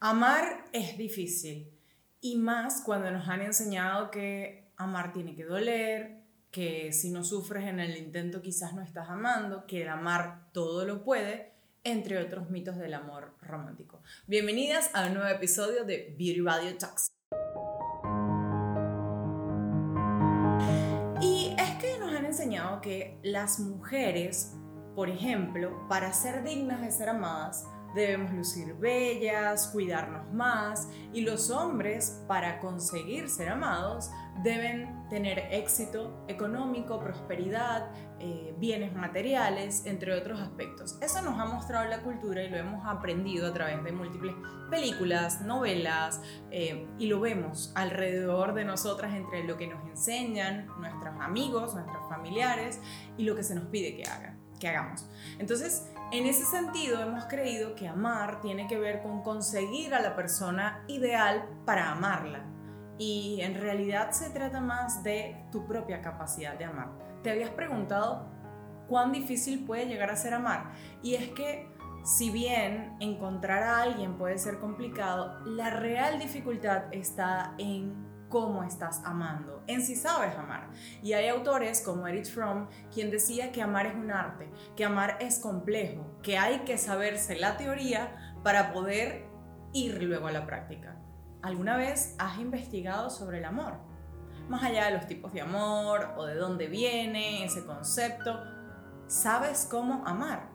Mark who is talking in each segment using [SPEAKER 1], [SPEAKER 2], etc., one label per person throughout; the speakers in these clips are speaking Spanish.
[SPEAKER 1] Amar es difícil y más cuando nos han enseñado que amar tiene que doler, que si no sufres en el intento quizás no estás amando, que el amar todo lo puede, entre otros mitos del amor romántico. Bienvenidas a un nuevo episodio de Beauty Radio Talks. Y es que nos han enseñado que las mujeres, por ejemplo, para ser dignas de ser amadas, debemos lucir bellas, cuidarnos más y los hombres, para conseguir ser amados, deben tener éxito económico, prosperidad, eh, bienes materiales, entre otros aspectos. Eso nos ha mostrado la cultura y lo hemos aprendido a través de múltiples películas, novelas eh, y lo vemos alrededor de nosotras entre lo que nos enseñan nuestros amigos, nuestros familiares y lo que se nos pide que hagan que hagamos. Entonces, en ese sentido, hemos creído que amar tiene que ver con conseguir a la persona ideal para amarla. Y en realidad se trata más de tu propia capacidad de amar. ¿Te habías preguntado cuán difícil puede llegar a ser amar? Y es que si bien encontrar a alguien puede ser complicado, la real dificultad está en cómo estás amando, en si sabes amar. Y hay autores como Erich Fromm quien decía que amar es un arte, que amar es complejo, que hay que saberse la teoría para poder ir luego a la práctica. ¿Alguna vez has investigado sobre el amor? Más allá de los tipos de amor o de dónde viene ese concepto, ¿sabes cómo amar?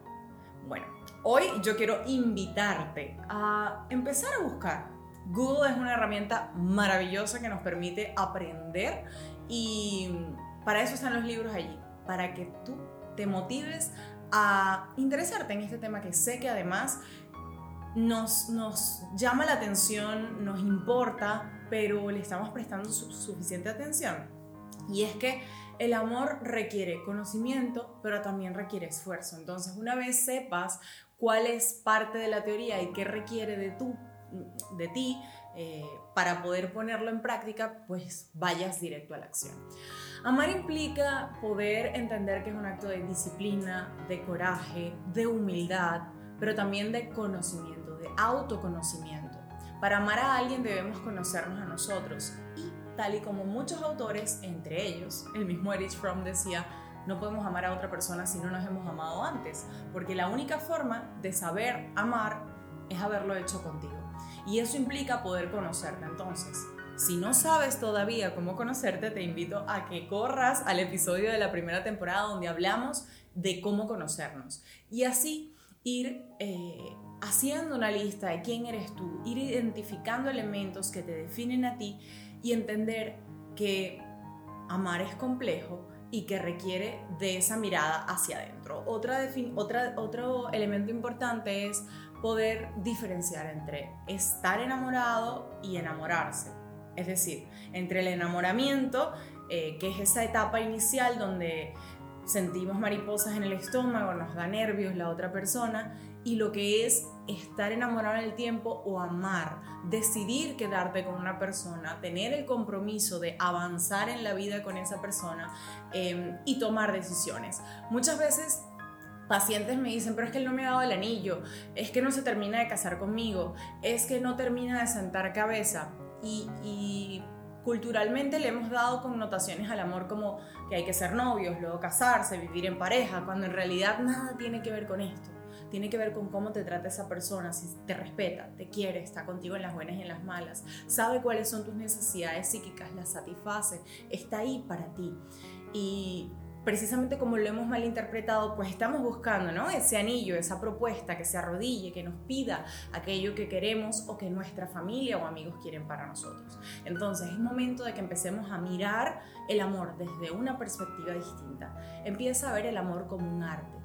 [SPEAKER 1] Bueno, hoy yo quiero invitarte a empezar a buscar Google es una herramienta maravillosa que nos permite aprender y para eso están los libros allí, para que tú te motives a interesarte en este tema que sé que además nos, nos llama la atención, nos importa, pero le estamos prestando suficiente atención. Y es que el amor requiere conocimiento, pero también requiere esfuerzo. Entonces, una vez sepas cuál es parte de la teoría y qué requiere de tú de ti eh, para poder ponerlo en práctica, pues vayas directo a la acción. Amar implica poder entender que es un acto de disciplina, de coraje, de humildad, pero también de conocimiento, de autoconocimiento. Para amar a alguien debemos conocernos a nosotros y tal y como muchos autores, entre ellos el mismo Erich Fromm decía, no podemos amar a otra persona si no nos hemos amado antes, porque la única forma de saber amar es haberlo hecho contigo. Y eso implica poder conocerte. Entonces, si no sabes todavía cómo conocerte, te invito a que corras al episodio de la primera temporada donde hablamos de cómo conocernos. Y así ir eh, haciendo una lista de quién eres tú, ir identificando elementos que te definen a ti y entender que amar es complejo y que requiere de esa mirada hacia adentro. Otra, otra, otro elemento importante es poder diferenciar entre estar enamorado y enamorarse. Es decir, entre el enamoramiento, eh, que es esa etapa inicial donde sentimos mariposas en el estómago, nos da nervios la otra persona, y lo que es estar enamorado en el tiempo o amar, decidir quedarte con una persona, tener el compromiso de avanzar en la vida con esa persona em, y tomar decisiones. Muchas veces pacientes me dicen, pero es que él no me ha dado el anillo, es que no se termina de casar conmigo, es que no termina de sentar cabeza. Y, culturalmente le hemos dado connotaciones al amor como que hay que ser novios, luego casarse, vivir en pareja, cuando en realidad nada tiene que ver con esto. Tiene que ver con cómo te trata esa persona, si te respeta, te quiere, está contigo en las buenas y en las malas, sabe cuáles son tus necesidades psíquicas, las satisface, está ahí para ti. Y precisamente como lo hemos malinterpretado, pues estamos buscando, ¿no? Ese anillo, esa propuesta que se arrodille, que nos pida aquello que queremos o que nuestra familia o amigos quieren para nosotros. Entonces es momento de que empecemos a mirar el amor desde una perspectiva distinta. Empieza a ver el amor como un arte.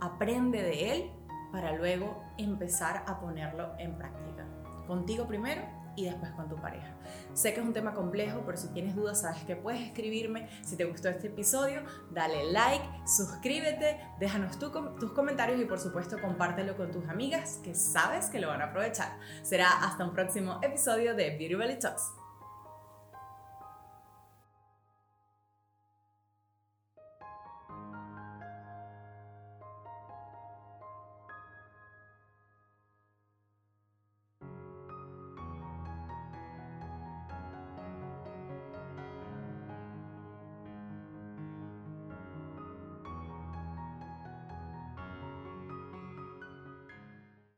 [SPEAKER 1] Aprende de él para luego empezar a ponerlo en práctica. Contigo primero y después con tu pareja. Sé que es un tema complejo, pero si tienes dudas sabes que puedes escribirme. Si te gustó este episodio, dale like, suscríbete, déjanos tus comentarios y por supuesto compártelo con tus amigas que sabes que lo van a aprovechar. Será hasta un próximo episodio de Beauty Valley Talks.